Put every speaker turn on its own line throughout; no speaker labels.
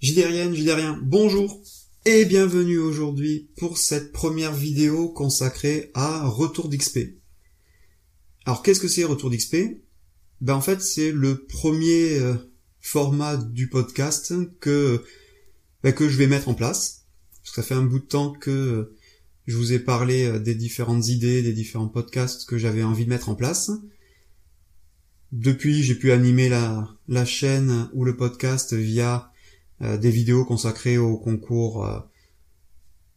Jidérienne, Jidérien, bonjour et bienvenue aujourd'hui pour cette première vidéo consacrée à Retour d'XP. Alors qu'est-ce que c'est Retour d'XP Ben en fait c'est le premier euh, format du podcast que ben, que je vais mettre en place. ça fait un bout de temps que je vous ai parlé euh, des différentes idées, des différents podcasts que j'avais envie de mettre en place. Depuis, j'ai pu animer la, la chaîne ou le podcast via euh, des vidéos consacrées au concours, euh,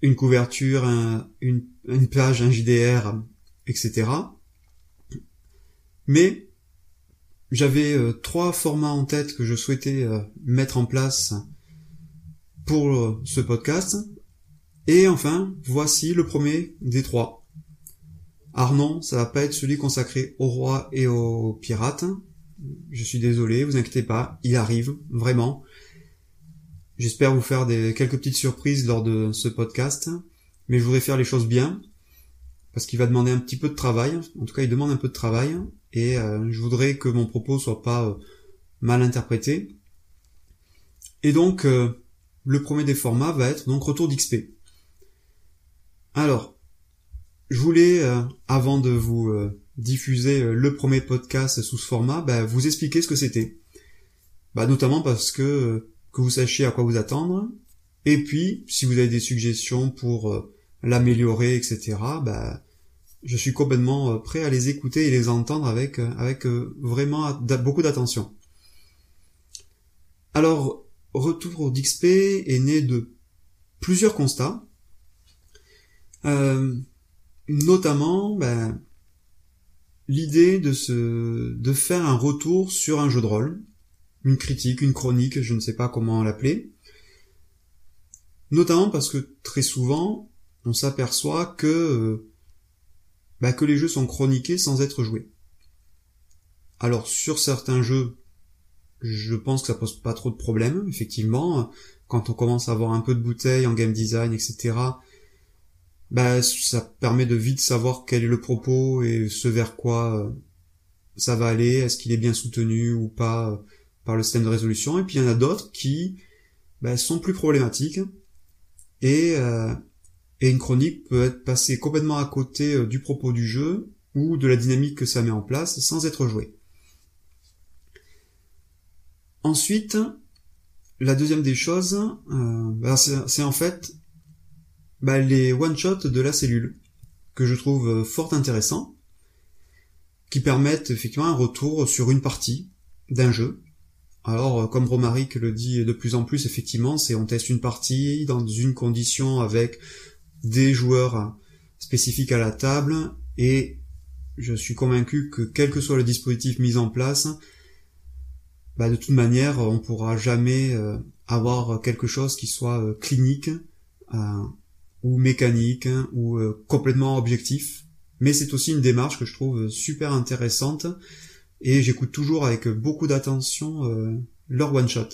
une couverture, une, une page, un JDR, etc. Mais j'avais euh, trois formats en tête que je souhaitais mettre en place pour ce podcast. Et enfin, voici le premier des trois. Alors non, ça va pas être celui consacré au roi et aux pirates. Je suis désolé, vous inquiétez pas, il arrive, vraiment. J'espère vous faire des, quelques petites surprises lors de ce podcast, mais je voudrais faire les choses bien, parce qu'il va demander un petit peu de travail, en tout cas il demande un peu de travail, et euh, je voudrais que mon propos soit pas euh, mal interprété. Et donc, euh, le premier des formats va être donc retour d'XP. Alors, je voulais, avant de vous diffuser le premier podcast sous ce format, bah, vous expliquer ce que c'était. Bah, notamment parce que que vous sachiez à quoi vous attendre. Et puis, si vous avez des suggestions pour euh, l'améliorer, etc., bah, je suis complètement euh, prêt à les écouter et les entendre avec, euh, avec vraiment beaucoup d'attention. Alors, Retour d'XP est né de plusieurs constats, notamment ben, l'idée de se de faire un retour sur un jeu de rôle une critique, une chronique, je ne sais pas comment l'appeler. Notamment parce que très souvent, on s'aperçoit que euh, bah, que les jeux sont chroniqués sans être joués. Alors sur certains jeux, je pense que ça pose pas trop de problèmes, effectivement. Quand on commence à avoir un peu de bouteille en game design, etc., bah, ça permet de vite savoir quel est le propos et ce vers quoi euh, ça va aller, est-ce qu'il est bien soutenu ou pas par le système de résolution, et puis il y en a d'autres qui ben, sont plus problématiques, et, euh, et une chronique peut être passée complètement à côté euh, du propos du jeu, ou de la dynamique que ça met en place, sans être jouée. Ensuite, la deuxième des choses, euh, ben, c'est en fait ben, les one-shots de la cellule, que je trouve fort intéressants, qui permettent effectivement un retour sur une partie d'un jeu, alors, euh, comme Romaric le dit de plus en plus, effectivement, c'est on teste une partie dans une condition avec des joueurs spécifiques à la table et je suis convaincu que quel que soit le dispositif mis en place, bah, de toute manière, on pourra jamais euh, avoir quelque chose qui soit euh, clinique ou mécanique ou complètement objectif. Mais c'est aussi une démarche que je trouve super intéressante et j'écoute toujours avec beaucoup d'attention euh, leur one shot.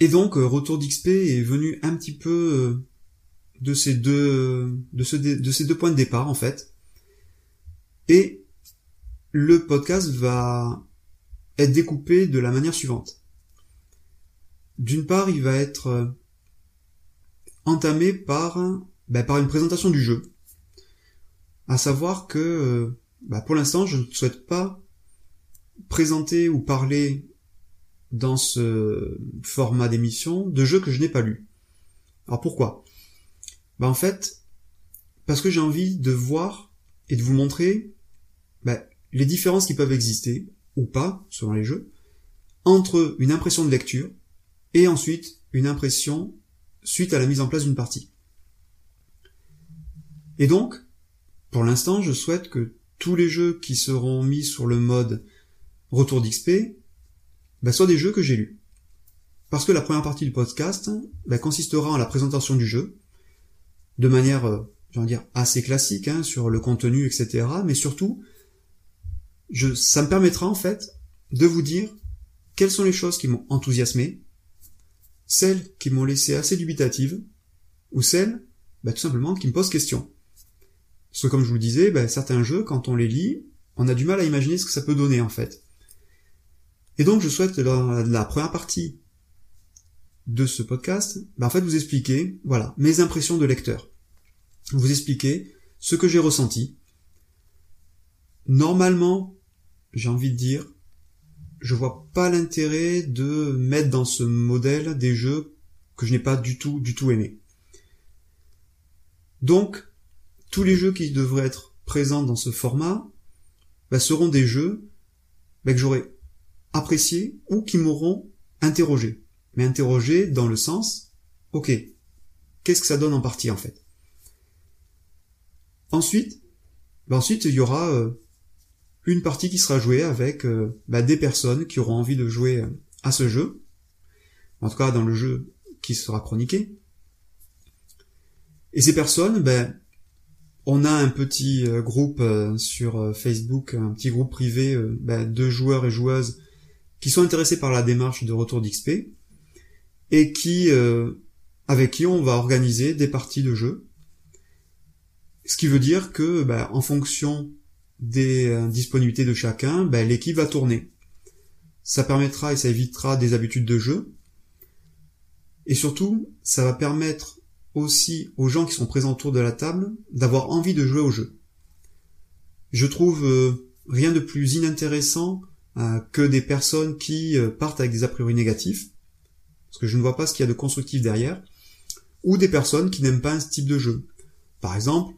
Et donc euh, Retour d'XP est venu un petit peu euh, de ces deux de, ce, de ces deux points de départ en fait. Et le podcast va être découpé de la manière suivante. D'une part, il va être entamé par ben, par une présentation du jeu. À savoir que bah, pour l'instant, je ne souhaite pas présenter ou parler dans ce format d'émission de jeux que je n'ai pas lus. Alors pourquoi? Bah en fait, parce que j'ai envie de voir et de vous montrer bah, les différences qui peuvent exister, ou pas, selon les jeux, entre une impression de lecture et ensuite une impression suite à la mise en place d'une partie. Et donc, pour l'instant, je souhaite que tous les jeux qui seront mis sur le mode retour d'XP bah, soient des jeux que j'ai lus. Parce que la première partie du podcast bah, consistera en la présentation du jeu, de manière, euh, dire, assez classique, hein, sur le contenu, etc. Mais surtout, ça me permettra en fait de vous dire quelles sont les choses qui m'ont enthousiasmé, celles qui m'ont laissé assez dubitative, ou celles, bah, tout simplement, qui me posent question. Parce comme je vous le disais, ben, certains jeux, quand on les lit, on a du mal à imaginer ce que ça peut donner en fait. Et donc je souhaite dans la première partie de ce podcast, bah, en fait vous expliquez, voilà, mes impressions de lecteur. Vous expliquez ce que j'ai ressenti. Normalement, j'ai envie de dire, je vois pas l'intérêt de mettre dans ce modèle des jeux que je n'ai pas du tout, du tout aimé. Donc, tous les jeux qui devraient être présents dans ce format bah, seront des jeux bah, que j'aurais appréciés ou qui m'auront interrogé. Mais interrogé dans le sens, ok, qu'est-ce que ça donne en partie en fait? Ensuite, bah, ensuite il y aura euh, une partie qui sera jouée avec euh, bah, des personnes qui auront envie de jouer euh, à ce jeu, en tout cas dans le jeu qui sera chroniqué. Et ces personnes, ben, on a un petit euh, groupe sur Facebook, un petit groupe privé ben, de joueurs et joueuses qui sont intéressés par la démarche de retour d'XP et qui, avec qui on va organiser des parties de jeu. Ce qui veut dire que, ben, en fonction des euh, disponibilités de chacun, ben, l'équipe va tourner. Ça permettra et ça évitera des habitudes de jeu. Et surtout, ça va permettre aussi aux gens qui sont présents autour de la table d'avoir envie de jouer au jeu. Je trouve euh, rien de plus inintéressant euh, que des personnes qui partent avec des a priori négatifs, parce que je ne vois pas ce qu'il y a de constructif derrière, ou des personnes qui n'aiment pas un type de jeu. Par exemple,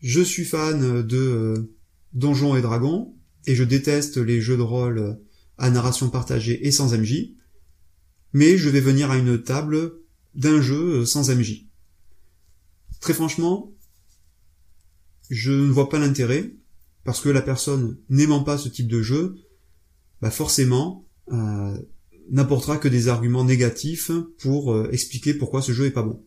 je suis fan de euh, Donjons et Dragons et je déteste les jeux de rôle à narration partagée et sans MJ, mais je vais venir à une table d'un jeu sans MJ. Très franchement, je ne vois pas l'intérêt, parce que la personne n'aimant pas ce type de jeu, bah forcément, euh, n'apportera que des arguments négatifs pour euh, expliquer pourquoi ce jeu est pas bon.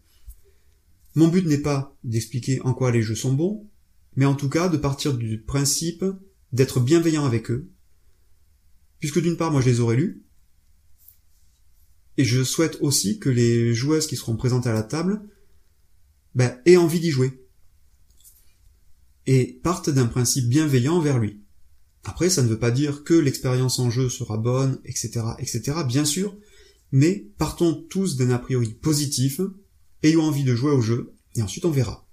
Mon but n'est pas d'expliquer en quoi les jeux sont bons, mais en tout cas de partir du principe d'être bienveillant avec eux, puisque d'une part moi je les aurais lus, et je souhaite aussi que les joueuses qui seront présentes à la table ben, aient envie d'y jouer, et partent d'un principe bienveillant vers lui. Après, ça ne veut pas dire que l'expérience en jeu sera bonne, etc., etc., bien sûr, mais partons tous d'un a priori positif, ayons envie de jouer au jeu, et ensuite on verra.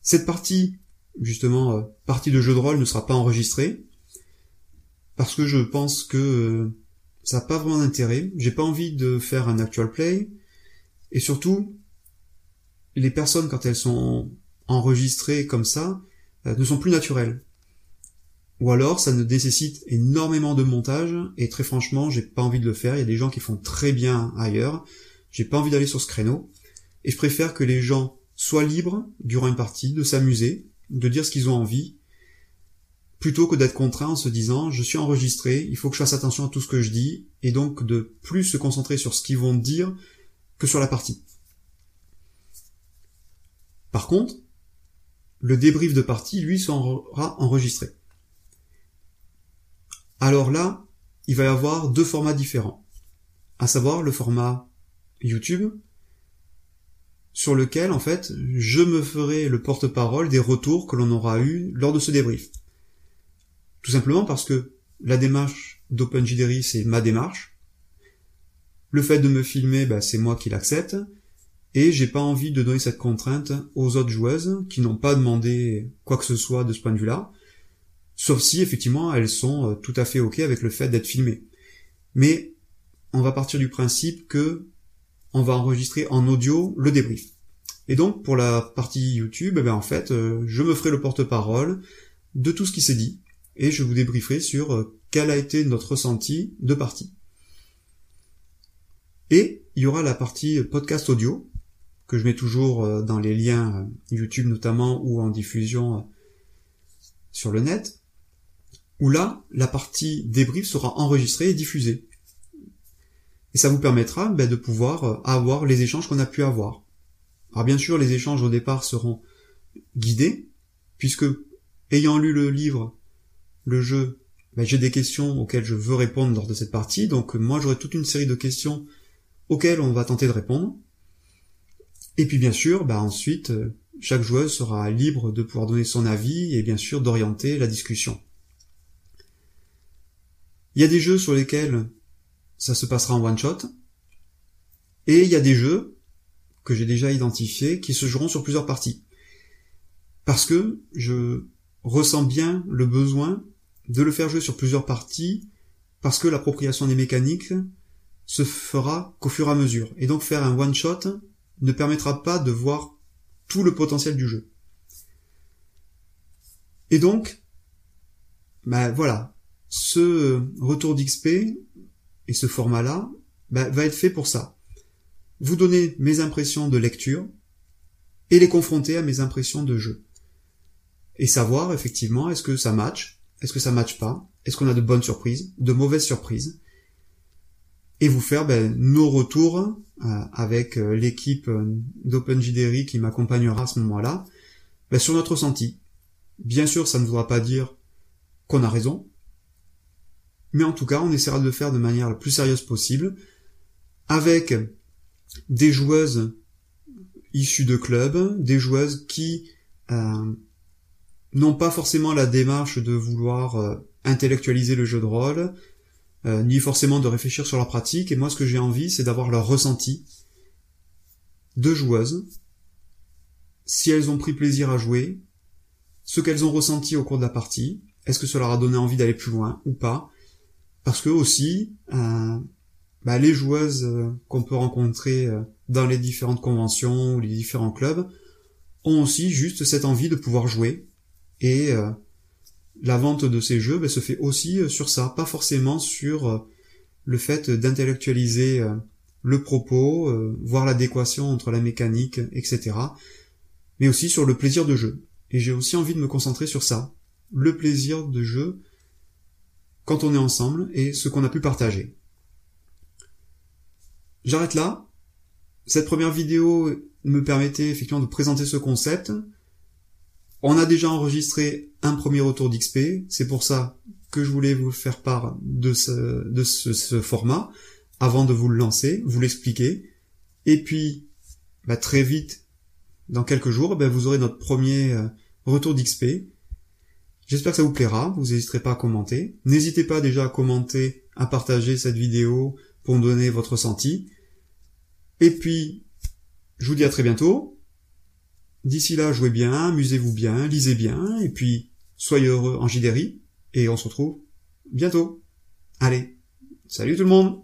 Cette partie, justement, euh, partie de jeu de rôle ne sera pas enregistrée, parce que je pense que euh, ça n'a pas vraiment d'intérêt. J'ai pas envie de faire un actual play, et surtout, les personnes quand elles sont enregistrées comme ça, euh, ne sont plus naturelles. Ou alors, ça ne nécessite énormément de montage, et très franchement, j'ai pas envie de le faire. Il y a des gens qui font très bien ailleurs. J'ai pas envie d'aller sur ce créneau. Et je préfère que les gens soient libres, durant une partie, de s'amuser, de dire ce qu'ils ont envie, plutôt que d'être contraints en se disant je suis enregistré, il faut que je fasse attention à tout ce que je dis, et donc de plus se concentrer sur ce qu'ils vont dire que sur la partie. Par contre, le débrief de partie, lui, sera enregistré. Alors là, il va y avoir deux formats différents. À savoir le format YouTube, sur lequel, en fait, je me ferai le porte-parole des retours que l'on aura eu lors de ce débrief. Tout simplement parce que la démarche d'OpenJDery, c'est ma démarche. Le fait de me filmer, bah, c'est moi qui l'accepte. Et j'ai pas envie de donner cette contrainte aux autres joueuses qui n'ont pas demandé quoi que ce soit de ce point de vue-là. Sauf si, effectivement, elles sont euh, tout à fait ok avec le fait d'être filmées. Mais, on va partir du principe que on va enregistrer en audio le débrief. Et donc pour la partie YouTube, eh ben, en fait, euh, je me ferai le porte-parole de tout ce qui s'est dit et je vous débrieferai sur euh, quel a été notre ressenti de partie. Et il y aura la partie podcast audio que je mets toujours euh, dans les liens YouTube notamment ou en diffusion sur le net, où là, la partie débrief sera enregistrée et diffusée. Et ça vous permettra ben, de pouvoir euh, avoir les échanges qu'on a pu avoir. Alors bien sûr, les échanges au départ seront guidés, puisque ayant lu le livre, le jeu, ben, j'ai des questions auxquelles je veux répondre lors de cette partie, donc moi j'aurai toute une série de questions auxquelles on va tenter de répondre. Et puis bien sûr, ben, ensuite, euh, chaque joueuse sera libre de pouvoir donner son avis et bien sûr d'orienter la discussion. Il y a des jeux sur lesquels ça se passera en one shot. Et il y a des jeux que j'ai déjà identifiés qui se joueront sur plusieurs parties. Parce que je ressens bien le besoin de le faire jouer sur plusieurs parties parce que l'appropriation des mécaniques se fera qu'au fur et à mesure. Et donc faire un one shot ne permettra pas de voir tout le potentiel du jeu. Et donc, ben voilà, ce retour d'XP et ce format-là ben, va être fait pour ça. Vous donner mes impressions de lecture et les confronter à mes impressions de jeu. Et savoir effectivement est-ce que ça match, est-ce que ça match pas, est-ce qu'on a de bonnes surprises, de mauvaises surprises, et vous faire ben, nos retours euh, avec euh, l'équipe euh, d'OpenJDRI qui m'accompagnera à ce moment-là. Ben, sur notre ressenti. Bien sûr, ça ne voudra pas dire qu'on a raison, mais en tout cas, on essaiera de le faire de manière la plus sérieuse possible, avec des joueuses issues de clubs, des joueuses qui n'ont pas forcément la démarche de vouloir intellectualiser le jeu de rôle, euh, ni forcément de réfléchir sur leur pratique. Et moi, ce que j'ai envie, c'est d'avoir leur ressenti de joueuses, si elles ont pris plaisir à jouer, ce qu'elles ont ressenti au cours de la partie, est-ce que ça leur a donné envie d'aller plus loin ou pas, parce que aussi, euh, bah, les joueuses euh, qu'on peut rencontrer dans les différentes conventions ou les différents clubs ont aussi juste cette envie de pouvoir jouer et la vente de ces jeux ben, se fait aussi euh, sur ça, pas forcément sur euh, le fait d'intellectualiser euh, le propos, voir l'adéquation entre la mécanique, etc. Mais aussi sur le plaisir de jeu. Et j'ai aussi envie de me concentrer sur ça, le plaisir de jeu quand on est ensemble et ce qu'on a pu partager. J'arrête là. Cette première vidéo me permettait effectivement de présenter ce concept, on a déjà enregistré un premier retour d'XP, c'est pour ça que je voulais vous faire part de ce, format, avant de vous le lancer, vous l'expliquer. Et puis, bah, très vite, dans quelques jours, bah, vous aurez notre premier euh, retour d'XP. J'espère que ça vous plaira, vous n'hésiterez pas à commenter. N'hésitez pas déjà à commenter, à partager cette vidéo pour me donner votre ressenti. Et puis, je vous dis à très bientôt. D'ici là, jouez bien, amusez-vous bien, lisez bien, et puis soyez heureux en JDRI, et on se retrouve bientôt. Allez, salut tout le monde